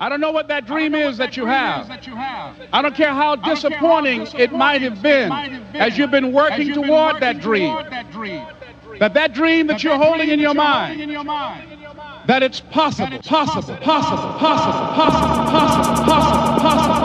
I don't know what that dream, is, what that that dream is, that you have. I don't care how disappointing, care how disappointing it, might have been, might have been as you've been working, you've been toward, working that toward, that dream. That that dream that, you're, holding, in your, you're holding in your mind, that it's possible, possible, possible, possible, possible, possible, possible, possible. possible, possible, possible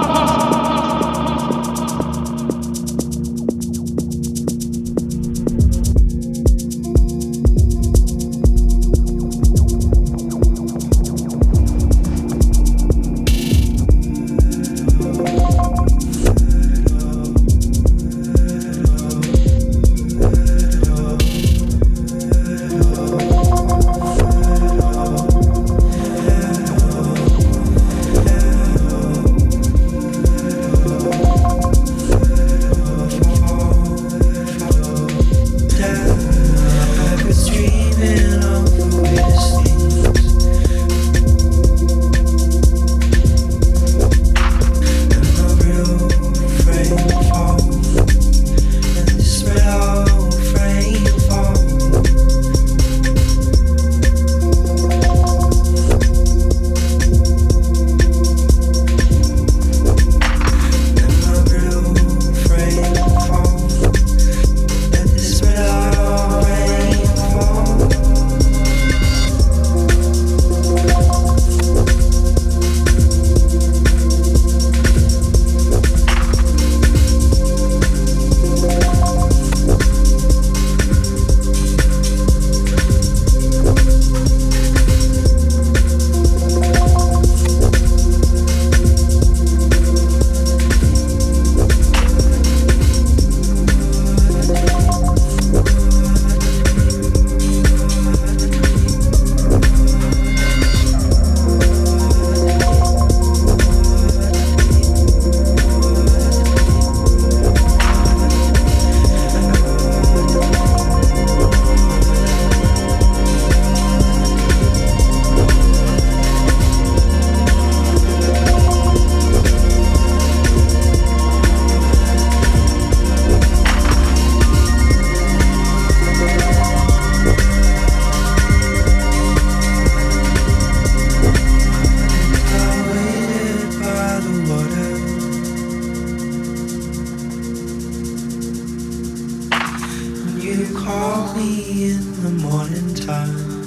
you called me in the morning time.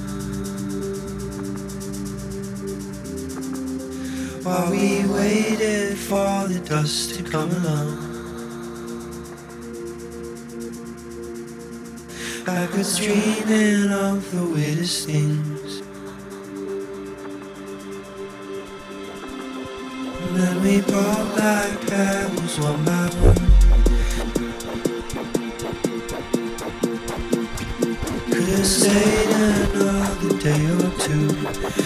While we waited for the dust to come along. I was dreaming of the weirdest things. And then we brought back apples one Yeah.